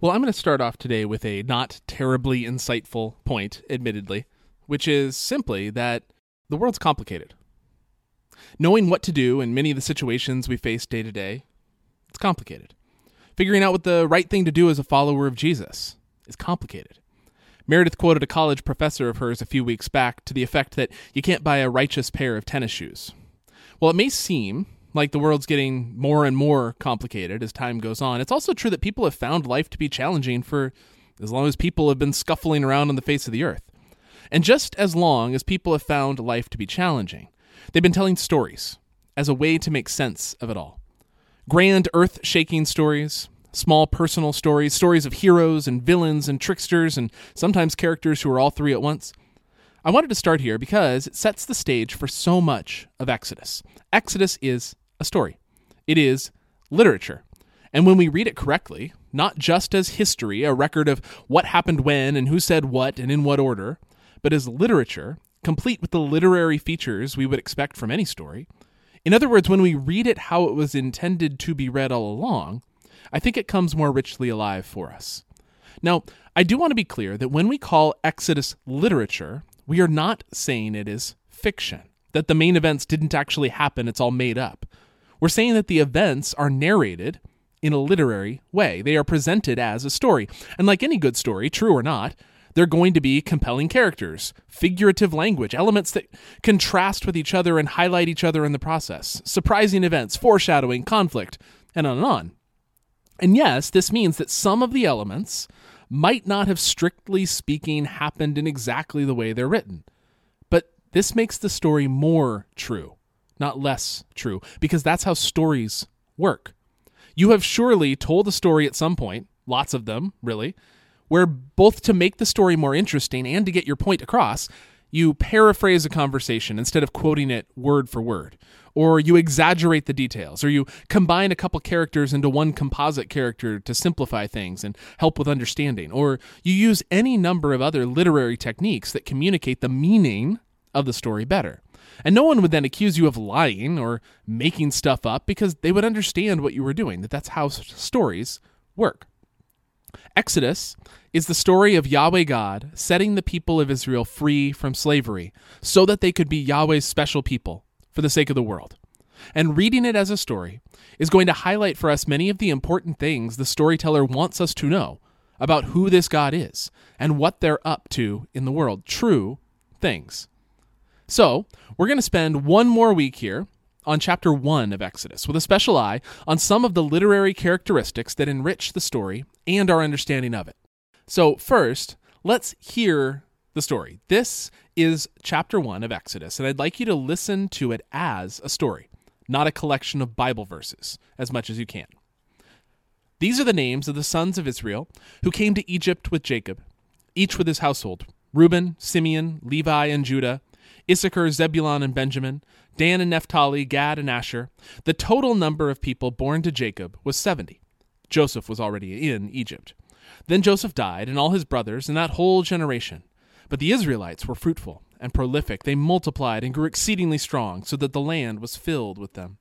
Well, I'm going to start off today with a not terribly insightful point, admittedly, which is simply that the world's complicated. Knowing what to do in many of the situations we face day to day, it's complicated. Figuring out what the right thing to do as a follower of Jesus is complicated. Meredith quoted a college professor of hers a few weeks back to the effect that you can't buy a righteous pair of tennis shoes. Well, it may seem like the world's getting more and more complicated as time goes on, it's also true that people have found life to be challenging for as long as people have been scuffling around on the face of the earth. And just as long as people have found life to be challenging, they've been telling stories as a way to make sense of it all. Grand earth shaking stories, small personal stories, stories of heroes and villains and tricksters, and sometimes characters who are all three at once. I wanted to start here because it sets the stage for so much of Exodus. Exodus is a story, it is literature. And when we read it correctly, not just as history, a record of what happened when and who said what and in what order, but as literature, complete with the literary features we would expect from any story. In other words, when we read it how it was intended to be read all along, I think it comes more richly alive for us. Now, I do want to be clear that when we call Exodus literature, we are not saying it is fiction, that the main events didn't actually happen, it's all made up. We're saying that the events are narrated in a literary way. They are presented as a story. And like any good story, true or not, they're going to be compelling characters, figurative language, elements that contrast with each other and highlight each other in the process, surprising events, foreshadowing, conflict, and on and on. And yes, this means that some of the elements might not have strictly speaking happened in exactly the way they're written. But this makes the story more true, not less true, because that's how stories work. You have surely told a story at some point, lots of them, really, where both to make the story more interesting and to get your point across, you paraphrase a conversation instead of quoting it word for word, or you exaggerate the details, or you combine a couple characters into one composite character to simplify things and help with understanding, or you use any number of other literary techniques that communicate the meaning of the story better. And no one would then accuse you of lying or making stuff up because they would understand what you were doing, that that's how stories work. Exodus is the story of Yahweh God setting the people of Israel free from slavery so that they could be Yahweh's special people for the sake of the world. And reading it as a story is going to highlight for us many of the important things the storyteller wants us to know about who this God is and what they're up to in the world. True things. So, we're going to spend one more week here on chapter 1 of Exodus with a special eye on some of the literary characteristics that enrich the story and our understanding of it. So, first, let's hear the story. This is chapter 1 of Exodus, and I'd like you to listen to it as a story, not a collection of Bible verses, as much as you can. These are the names of the sons of Israel who came to Egypt with Jacob, each with his household Reuben, Simeon, Levi, and Judah, Issachar, Zebulun, and Benjamin, Dan and Naphtali, Gad and Asher. The total number of people born to Jacob was 70. Joseph was already in Egypt. Then Joseph died, and all his brothers, and that whole generation. But the Israelites were fruitful and prolific. They multiplied and grew exceedingly strong, so that the land was filled with them.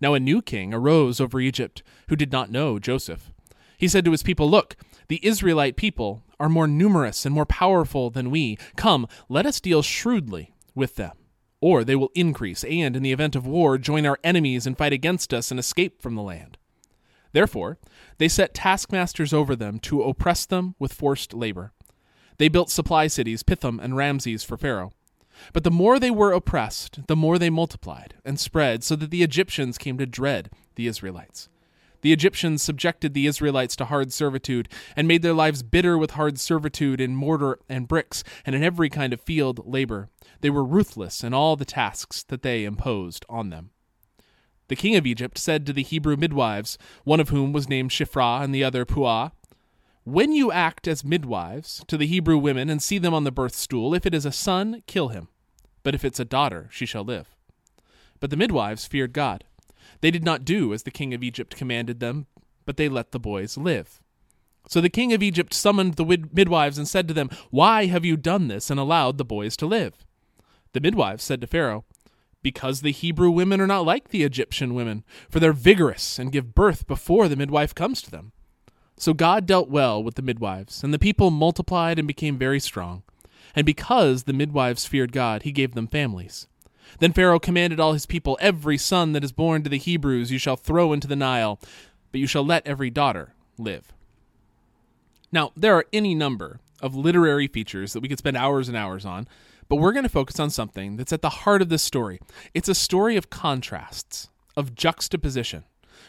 Now a new king arose over Egypt, who did not know Joseph. He said to his people, Look, the Israelite people are more numerous and more powerful than we. Come, let us deal shrewdly with them. Or they will increase, and, in the event of war, join our enemies and fight against us and escape from the land. Therefore, they set taskmasters over them to oppress them with forced labor. They built supply cities, Pithom and Ramses, for Pharaoh. But the more they were oppressed, the more they multiplied and spread, so that the Egyptians came to dread the Israelites. The Egyptians subjected the Israelites to hard servitude and made their lives bitter with hard servitude in mortar and bricks and in every kind of field labor. They were ruthless in all the tasks that they imposed on them. The king of Egypt said to the Hebrew midwives, one of whom was named Shiphrah and the other Puah, When you act as midwives to the Hebrew women and see them on the birth stool, if it is a son, kill him. But if it's a daughter, she shall live. But the midwives feared God. They did not do as the king of Egypt commanded them, but they let the boys live. So the king of Egypt summoned the midwives and said to them, Why have you done this and allowed the boys to live? The midwives said to Pharaoh, because the Hebrew women are not like the Egyptian women, for they're vigorous and give birth before the midwife comes to them. So God dealt well with the midwives, and the people multiplied and became very strong. And because the midwives feared God, he gave them families. Then Pharaoh commanded all his people, Every son that is born to the Hebrews you shall throw into the Nile, but you shall let every daughter live. Now, there are any number of literary features that we could spend hours and hours on, but we're going to focus on something that's at the heart of this story. It's a story of contrasts, of juxtaposition,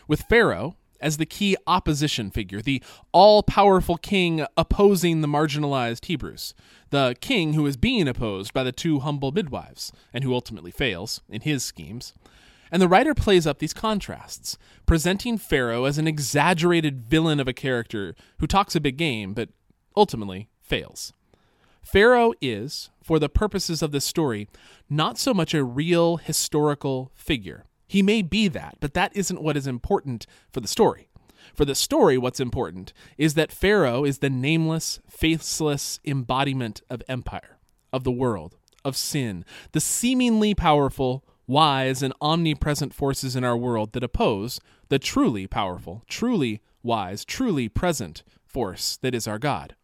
with Pharaoh as the key opposition figure, the all powerful king opposing the marginalized Hebrews, the king who is being opposed by the two humble midwives, and who ultimately fails in his schemes. And the writer plays up these contrasts, presenting Pharaoh as an exaggerated villain of a character who talks a big game, but ultimately fails. Pharaoh is, for the purposes of this story, not so much a real historical figure. He may be that, but that isn't what is important for the story. For the story, what's important is that Pharaoh is the nameless, faithless embodiment of empire, of the world, of sin, the seemingly powerful, wise, and omnipresent forces in our world that oppose the truly powerful, truly wise, truly present force that is our God.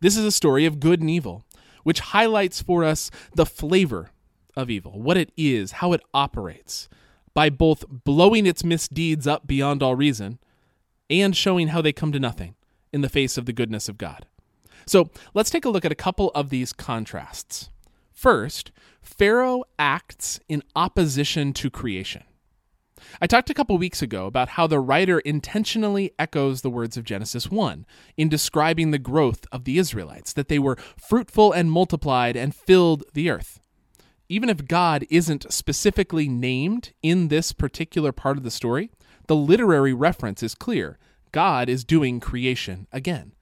This is a story of good and evil, which highlights for us the flavor of evil, what it is, how it operates, by both blowing its misdeeds up beyond all reason and showing how they come to nothing in the face of the goodness of God. So let's take a look at a couple of these contrasts. First, Pharaoh acts in opposition to creation. I talked a couple weeks ago about how the writer intentionally echoes the words of Genesis 1 in describing the growth of the Israelites, that they were fruitful and multiplied and filled the earth. Even if God isn't specifically named in this particular part of the story, the literary reference is clear. God is doing creation again.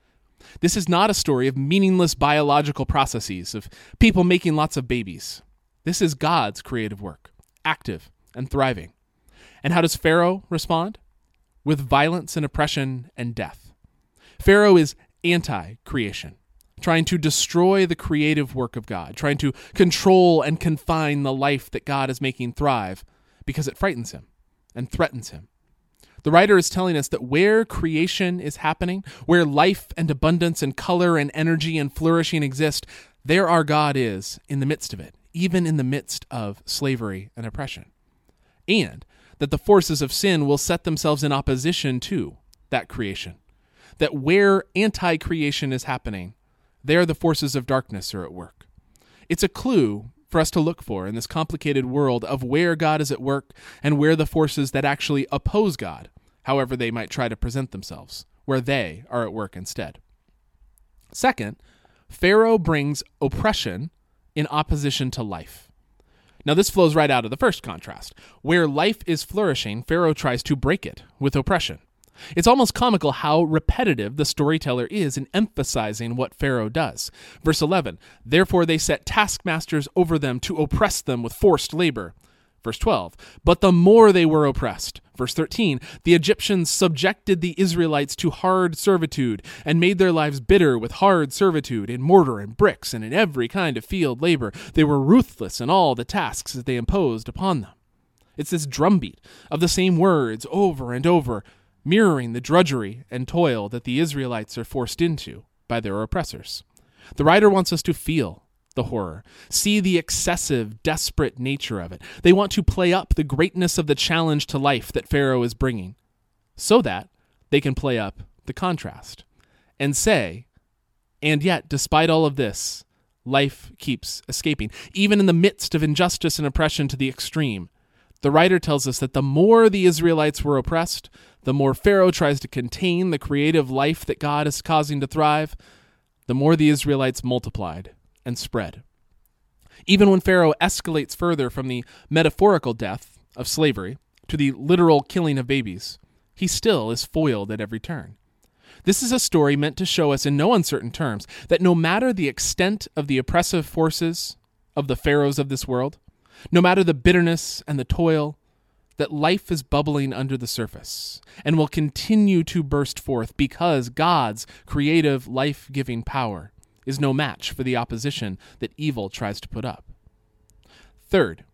This is not a story of meaningless biological processes, of people making lots of babies. This is God's creative work, active and thriving. And how does Pharaoh respond? With violence and oppression and death. Pharaoh is anti creation, trying to destroy the creative work of God, trying to control and confine the life that God is making thrive because it frightens him and threatens him. The writer is telling us that where creation is happening, where life and abundance and color and energy and flourishing exist, there our God is in the midst of it, even in the midst of slavery and oppression. And that the forces of sin will set themselves in opposition to that creation. That where anti creation is happening, there the forces of darkness are at work. It's a clue for us to look for in this complicated world of where God is at work and where the forces that actually oppose God, however they might try to present themselves, where they are at work instead. Second, Pharaoh brings oppression in opposition to life. Now, this flows right out of the first contrast. Where life is flourishing, Pharaoh tries to break it with oppression. It's almost comical how repetitive the storyteller is in emphasizing what Pharaoh does. Verse 11 Therefore they set taskmasters over them to oppress them with forced labor. Verse 12 But the more they were oppressed, Verse 13 The Egyptians subjected the Israelites to hard servitude and made their lives bitter with hard servitude in mortar and bricks and in every kind of field labor. They were ruthless in all the tasks that they imposed upon them. It's this drumbeat of the same words over and over, mirroring the drudgery and toil that the Israelites are forced into by their oppressors. The writer wants us to feel the horror, see the excessive, desperate nature of it. They want to play up the greatness of the challenge to life that Pharaoh is bringing, so that they can play up the contrast and say, and yet, despite all of this, life keeps escaping, even in the midst of injustice and oppression to the extreme. The writer tells us that the more the Israelites were oppressed, the more Pharaoh tries to contain the creative life that God is causing to thrive, the more the Israelites multiplied and spread. Even when Pharaoh escalates further from the metaphorical death of slavery to the literal killing of babies, he still is foiled at every turn. This is a story meant to show us in no uncertain terms that no matter the extent of the oppressive forces of the pharaohs of this world, no matter the bitterness and the toil, that life is bubbling under the surface and will continue to burst forth because God's creative, life giving power is no match for the opposition that evil tries to put up. Third,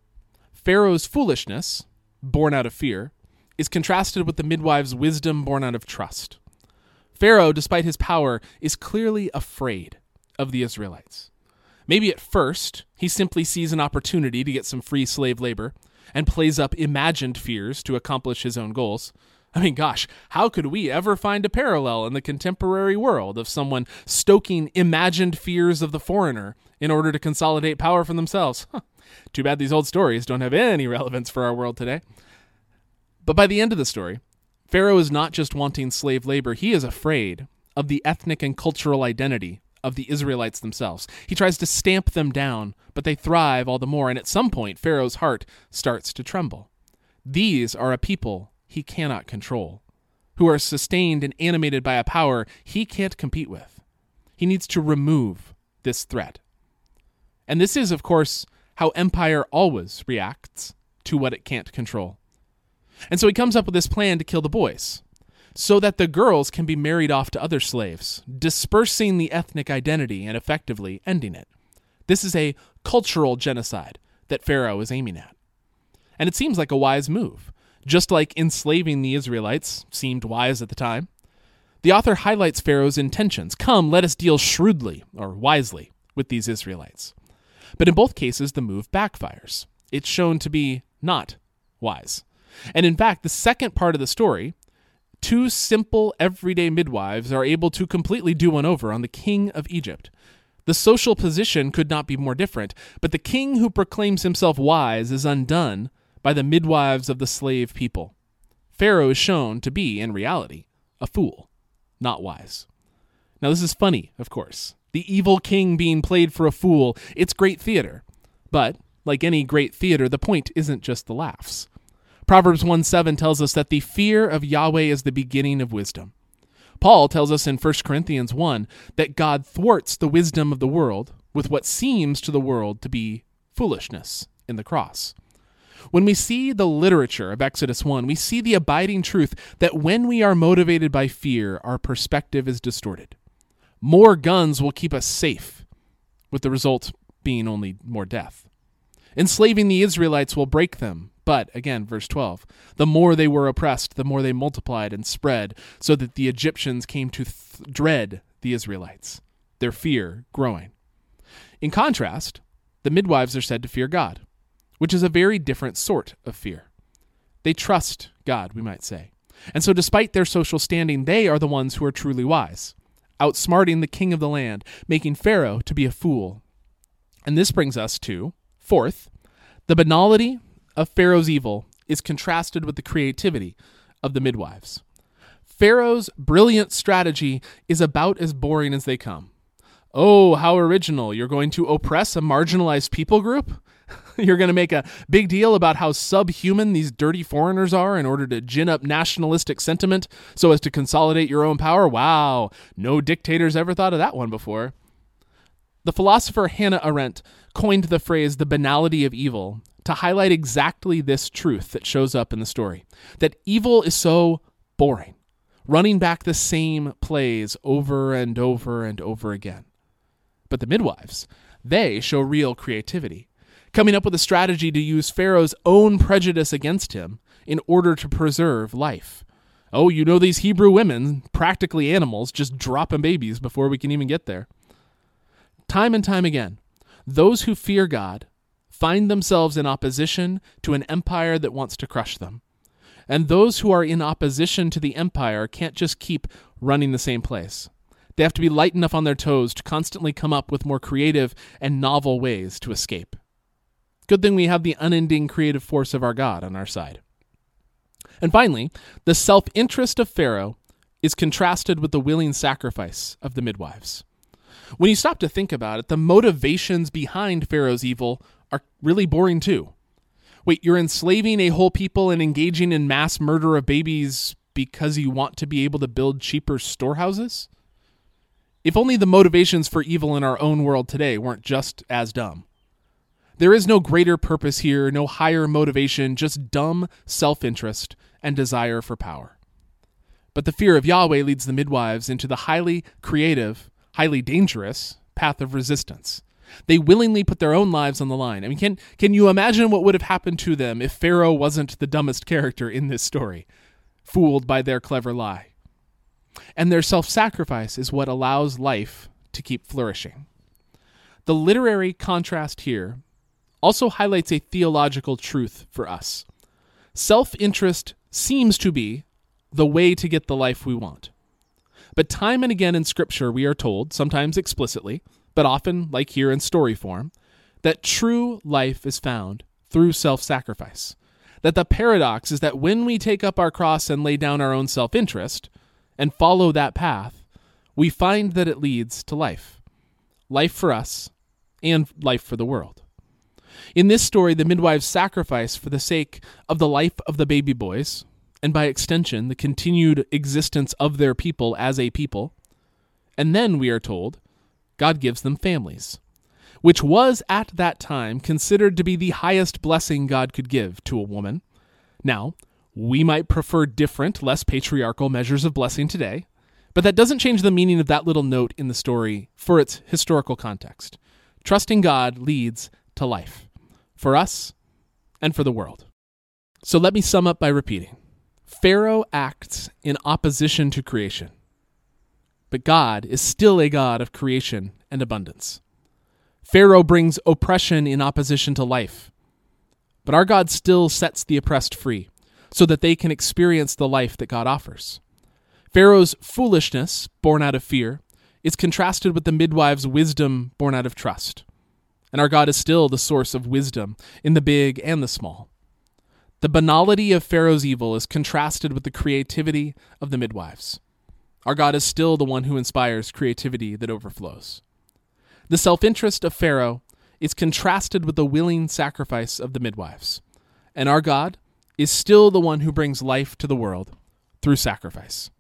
Pharaoh's foolishness, born out of fear, is contrasted with the midwife's wisdom born out of trust. Pharaoh, despite his power, is clearly afraid of the Israelites. Maybe at first, he simply sees an opportunity to get some free slave labor and plays up imagined fears to accomplish his own goals. I mean, gosh, how could we ever find a parallel in the contemporary world of someone stoking imagined fears of the foreigner in order to consolidate power for themselves? Huh. Too bad these old stories don't have any relevance for our world today. But by the end of the story, Pharaoh is not just wanting slave labor, he is afraid of the ethnic and cultural identity of the Israelites themselves. He tries to stamp them down, but they thrive all the more, and at some point, Pharaoh's heart starts to tremble. These are a people he cannot control, who are sustained and animated by a power he can't compete with. He needs to remove this threat. And this is, of course, how empire always reacts to what it can't control. And so he comes up with this plan to kill the boys, so that the girls can be married off to other slaves, dispersing the ethnic identity and effectively ending it. This is a cultural genocide that Pharaoh is aiming at. And it seems like a wise move, just like enslaving the Israelites seemed wise at the time. The author highlights Pharaoh's intentions. Come, let us deal shrewdly, or wisely, with these Israelites. But in both cases, the move backfires. It's shown to be not wise. And in fact, the second part of the story two simple, everyday midwives are able to completely do one over on the king of Egypt. The social position could not be more different, but the king who proclaims himself wise is undone by the midwives of the slave people. Pharaoh is shown to be, in reality, a fool, not wise. Now, this is funny, of course. The evil king being played for a fool, it's great theater. But, like any great theater, the point isn't just the laughs. Proverbs 1 7 tells us that the fear of Yahweh is the beginning of wisdom. Paul tells us in 1 Corinthians 1 that God thwarts the wisdom of the world with what seems to the world to be foolishness in the cross. When we see the literature of Exodus 1, we see the abiding truth that when we are motivated by fear, our perspective is distorted. More guns will keep us safe, with the result being only more death. Enslaving the Israelites will break them, but, again, verse 12, the more they were oppressed, the more they multiplied and spread, so that the Egyptians came to th- dread the Israelites, their fear growing. In contrast, the midwives are said to fear God, which is a very different sort of fear. They trust God, we might say. And so, despite their social standing, they are the ones who are truly wise, outsmarting the king of the land, making Pharaoh to be a fool. And this brings us to, fourth, the banality of Pharaoh's evil is contrasted with the creativity of the midwives. Pharaoh's brilliant strategy is about as boring as they come. Oh, how original. You're going to oppress a marginalized people group? You're going to make a big deal about how subhuman these dirty foreigners are in order to gin up nationalistic sentiment so as to consolidate your own power? Wow, no dictators ever thought of that one before. The philosopher Hannah Arendt coined the phrase the banality of evil to highlight exactly this truth that shows up in the story that evil is so boring, running back the same plays over and over and over again. But the midwives, they show real creativity, coming up with a strategy to use Pharaoh's own prejudice against him in order to preserve life. Oh, you know these Hebrew women, practically animals, just dropping babies before we can even get there. Time and time again, those who fear God find themselves in opposition to an empire that wants to crush them. And those who are in opposition to the empire can't just keep running the same place. They have to be light enough on their toes to constantly come up with more creative and novel ways to escape. Good thing we have the unending creative force of our God on our side. And finally, the self interest of Pharaoh is contrasted with the willing sacrifice of the midwives. When you stop to think about it, the motivations behind Pharaoh's evil are really boring too. Wait, you're enslaving a whole people and engaging in mass murder of babies because you want to be able to build cheaper storehouses? If only the motivations for evil in our own world today weren't just as dumb. There is no greater purpose here, no higher motivation, just dumb self interest and desire for power. But the fear of Yahweh leads the midwives into the highly creative, highly dangerous path of resistance. They willingly put their own lives on the line. I mean, can can you imagine what would have happened to them if Pharaoh wasn't the dumbest character in this story, fooled by their clever lie? and their self sacrifice is what allows life to keep flourishing. The literary contrast here also highlights a theological truth for us. Self interest seems to be the way to get the life we want. But time and again in Scripture, we are told, sometimes explicitly, but often, like here in story form, that true life is found through self sacrifice. That the paradox is that when we take up our cross and lay down our own self interest and follow that path, we find that it leads to life life for us and life for the world. In this story, the midwives sacrifice for the sake of the life of the baby boys, and by extension, the continued existence of their people as a people. And then, we are told, God gives them families, which was at that time considered to be the highest blessing God could give to a woman. Now, we might prefer different, less patriarchal measures of blessing today, but that doesn't change the meaning of that little note in the story for its historical context. Trusting God leads to life for us and for the world. So let me sum up by repeating Pharaoh acts in opposition to creation, but God is still a God of creation and abundance. Pharaoh brings oppression in opposition to life, but our God still sets the oppressed free so that they can experience the life that God offers. Pharaoh's foolishness, born out of fear, is contrasted with the midwife's wisdom born out of trust. And our God is still the source of wisdom in the big and the small. The banality of Pharaoh's evil is contrasted with the creativity of the midwives. Our God is still the one who inspires creativity that overflows. The self interest of Pharaoh is contrasted with the willing sacrifice of the midwives. And our God is still the one who brings life to the world through sacrifice.